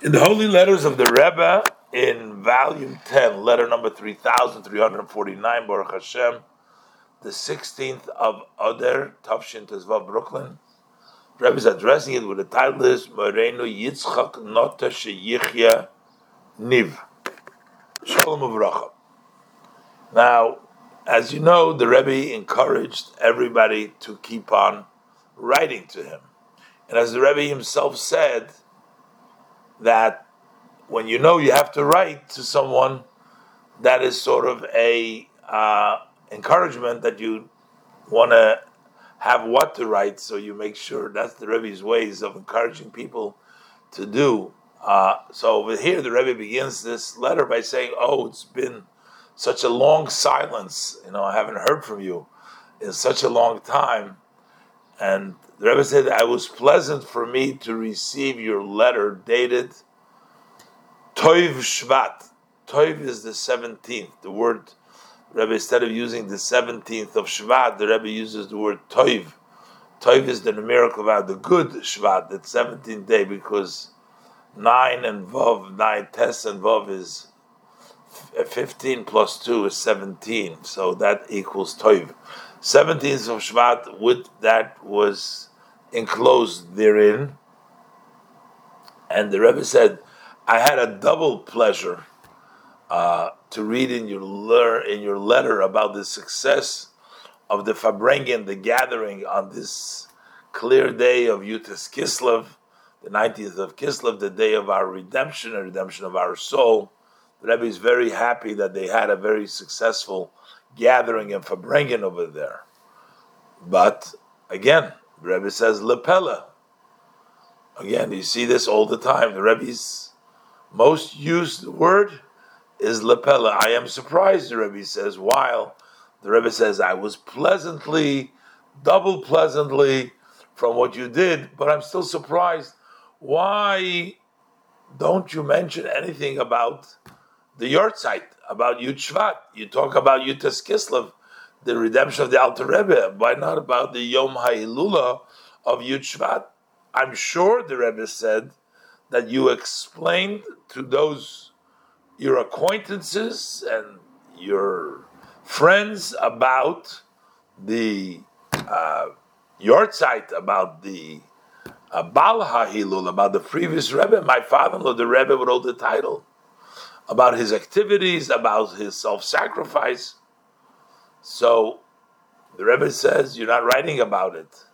In the Holy Letters of the Rebbe, in volume 10, letter number 3349, Baruch Hashem, the 16th of Adar, Tafshin Tezvav, Brooklyn, Rebbe is addressing it with the title is Moreno Yitzchak Nota Sheyichya Niv. Shalom Uvracha. Now, as you know, the Rebbe encouraged everybody to keep on writing to him. And as the Rebbe himself said, that when you know you have to write to someone, that is sort of a uh, encouragement that you want to have what to write, so you make sure that's the Rebbe's ways of encouraging people to do. Uh, so over here, the Rebbe begins this letter by saying, "Oh, it's been such a long silence. You know, I haven't heard from you in such a long time." And the Rebbe said, "I was pleasant for me to receive your letter dated Toiv Shvat. Toiv is the seventeenth. The word Rebbe instead of using the seventeenth of Shvat, the Rebbe uses the word Toiv. Toiv is the numerical value, the good Shvat, the seventeenth day, because nine and Vav, nine Tes and Vav is 15 plus 2 is 17, so that equals Toiv. 17th of Shvat, with that was enclosed therein. And the Rebbe said, I had a double pleasure uh, to read in your, in your letter about the success of the Farbrengen, the gathering on this clear day of Yutas Kislev, the 19th of Kislev, the day of our redemption, the redemption of our soul. The Rebbe is very happy that they had a very successful gathering in Farbrengen over there. But again, the Rebbe says lepella. Again, you see this all the time. The Rebbe's most used word is lepella. I am surprised, the Rebbe says, while the Rebbe says, I was pleasantly, double pleasantly from what you did, but I'm still surprised. Why don't you mention anything about the Yahrzeit, about Yud Shvat? You talk about Yutas Kislev, the redemption of the Alter Rebbe. Why not about the Yom HaHilula of Yud Shvat? I'm sure the Rebbe said that you explained to those your acquaintances and your friends about the uh, Yahrzeit, about the uh, Bal HaHilul, about the previous Rebbe, my father-in-law, the Rebbe all the title, about his activities, about his self-sacrifice. So the Rebbe says, you're not writing about it.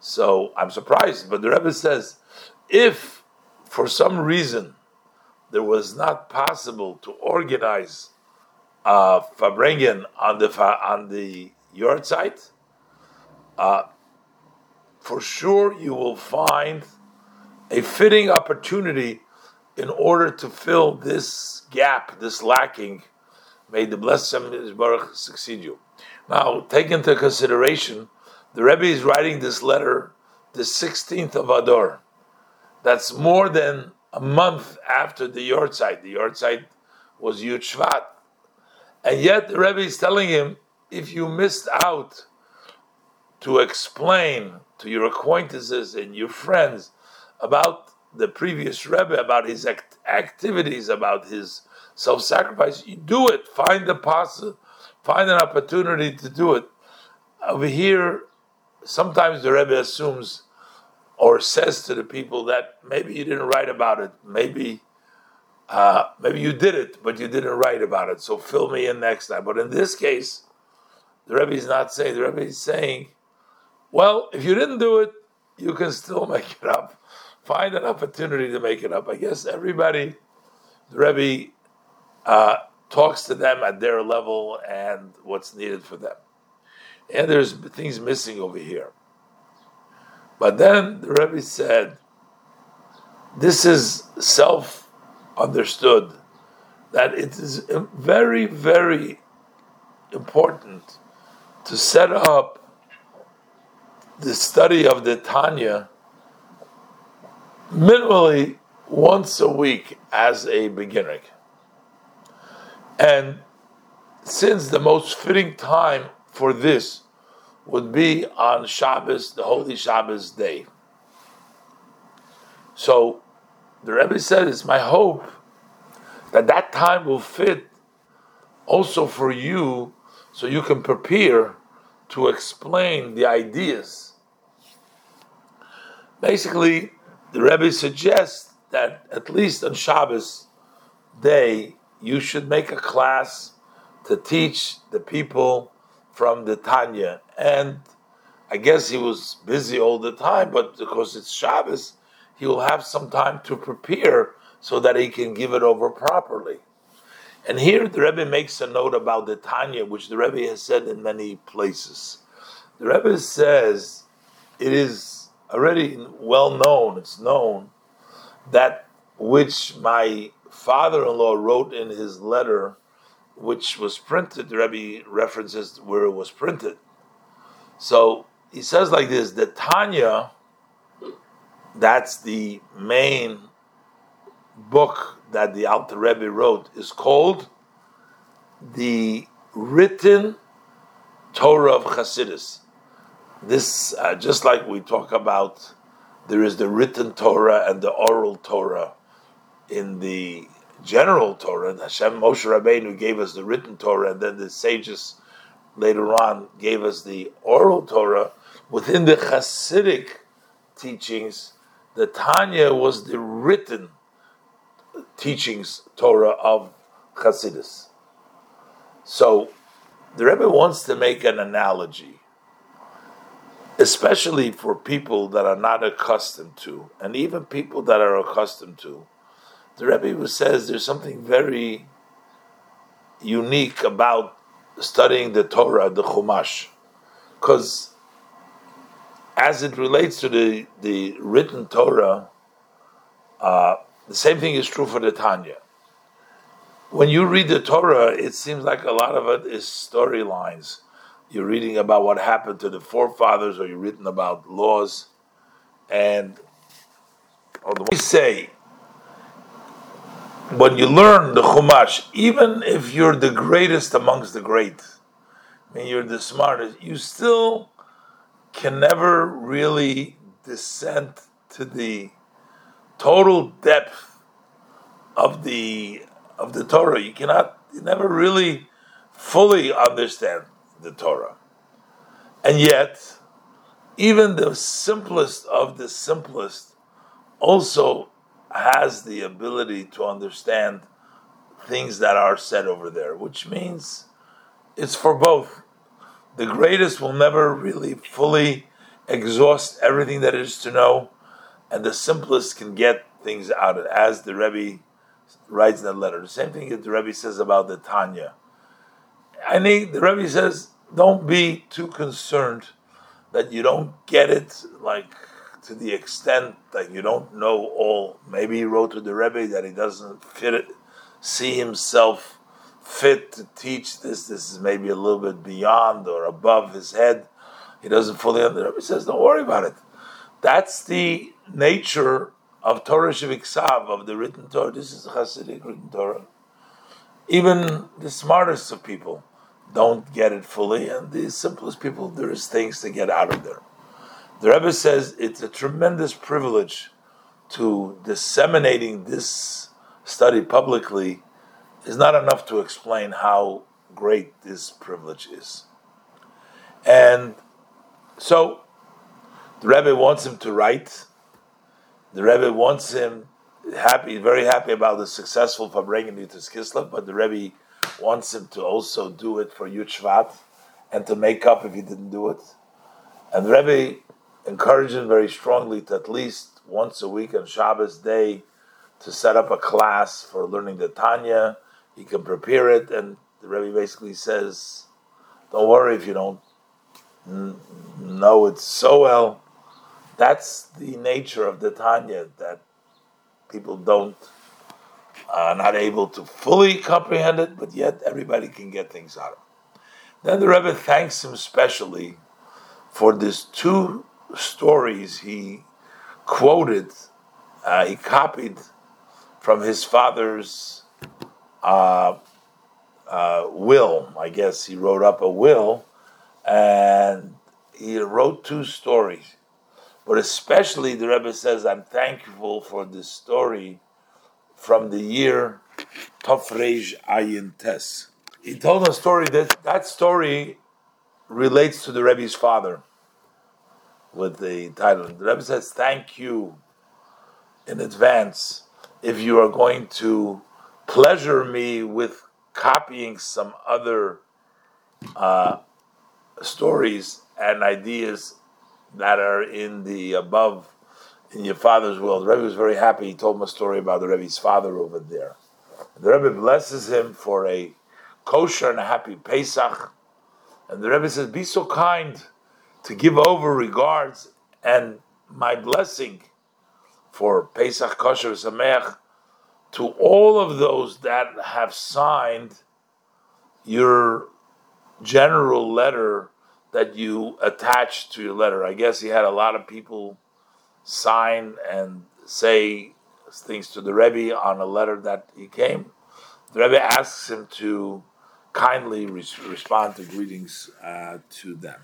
So I'm surprised. But the Rebbe says, if for some reason there was not possible to organize uh, Farbrengen on the on the yahrzeit, uh, for sure you will find a fitting opportunity in order to fill this gap, this lacking. May the blessed Baruch succeed you. Now, take into consideration, the Rebbe is writing this letter the 16th of Adar. That's more than a month after the Yahrzeit. The Yahrzeit was Yud Shvat. And yet the Rebbe is telling him, if you missed out to explain to your acquaintances and your friends about the previous Rebbe, about his act- activities, about his self-sacrifice, you do it. Find the possible, find an opportunity to do it. Over here, sometimes the Rebbe assumes or says to the people that maybe you didn't write about it, maybe uh, maybe you did it, but you didn't write about it. So fill me in next time. But in this case, the Rebbe is not saying. The Rebbe is saying, well, if you didn't do it, you can still make it up. Find an opportunity to make it up. I guess everybody, the Rebbe uh, talks to them at their level and what's needed for them. And there's things missing over here. But then the Rebbe said, this is self understood that it is very, very important to set up the study of the Tanya minimally once a week as a beginner. And since the most fitting time for this would be on Shabbos, the Holy Shabbos day. So the Rebbe said, it's my hope that that time will fit also for you so you can prepare to explain the ideas. Basically, the Rebbe suggests that at least on Shabbos day, you should make a class to teach the people from the Tanya. And I guess he was busy all the time, but because it's Shabbos, he will have some time to prepare so that he can give it over properly. And here the Rebbe makes a note about the Tanya, which the Rebbe has said in many places. The Rebbe says it is already well known, it's known, that which my father in law wrote in his letter, which was printed, the Rebbe references where it was printed. So he says like this the Tanya, that's the main book that the Alter Rebbe wrote, is called the written Torah of Chassidus. This, uh, just like we talk about, there is the written Torah and the oral Torah in the general Torah. Hashem Moshe Rabbeinu gave us the written Torah, and then the sages later on gave us the oral Torah. Within the Hasidic teachings, the Tanya was the written teachings Torah of Hasidus. So the Rebbe wants to make an analogy, especially for people that are not accustomed to, and even people that are accustomed to. The Rebbe says there's something very unique about studying the Torah, the Chumash, because as it relates to the, the written Torah, uh, the same thing is true for the Tanya. When you read the Torah, it seems like a lot of it is storylines. You're reading about what happened to the forefathers, or you're reading about laws. And we say, when you learn the Chumash, even if you're the greatest amongst the great, I mean, you're the smartest, you still can never really descend to the total depth of the of the Torah. You cannot, you never really fully understand the Torah, and yet, even the simplest of the simplest also has the ability to understand things that are said over there, which means it's for both. The greatest will never really fully exhaust everything that is to know and the simplest can get things out of it, as the Rebbe writes in that letter. The same thing that the Rebbe says about the Tanya. I think the Rebbe says, don't be too concerned that you don't get it like to the extent that you don't know all. Maybe he wrote to the Rebbe that he doesn't fit it, see himself fit to teach this. This is maybe a little bit beyond or above his head. He doesn't fully understand. Rebbe says, don't worry about it. That's the nature of Torah Shebiksav, of the written Torah. This is Hasidic written Torah. Even the smartest of people don't get it fully, and the simplest people, there is things to get out of there. The Rebbe says it's a tremendous privilege to disseminating this study publicly is not enough to explain how great this privilege is. And so the Rebbe wants him to write the Rebbe wants him happy, very happy about the successful Farbrengen Yutis Kislev, but the Rebbe wants him to also do it for Yud Shvat and to make up if he didn't do it. And Rebbe encouraged him very strongly to at least once a week on Shabbos day to set up a class for learning the Tanya. He can prepare it, and the Rebbe basically says, "Don't worry if you don't know it so well. That's the nature of the Tanya that people don't are not able to fully comprehend it, but yet everybody can get things out of it. Then the Rebbe thanks him specially for these two stories he quoted, uh, he copied from his father's uh, uh, will. I guess he wrote up a will, and he wrote two stories. But especially the Rebbe says, I'm thankful for this story from the year Tofrej Ayin Tes. He told a story that that story relates to the Rebbe's father with the title. The Rebbe says, Thank you in advance if you are going to pleasure me with copying some other uh, stories and ideas that are in the above in your father's world. The Rebbe was very happy. He told him a story about the Rebbe's father over there. The Rebbe blesses him for a kosher and a happy Pesach. And the Rebbe says, Be so kind to give over regards and my blessing for Pesach Kosher Sameach to all of those that have signed your general letter that you attached to your letter. I guess he had a lot of people sign and say things to the Rebbe on a letter that he came. The Rebbe asks him to kindly re- respond to greetings uh, to them.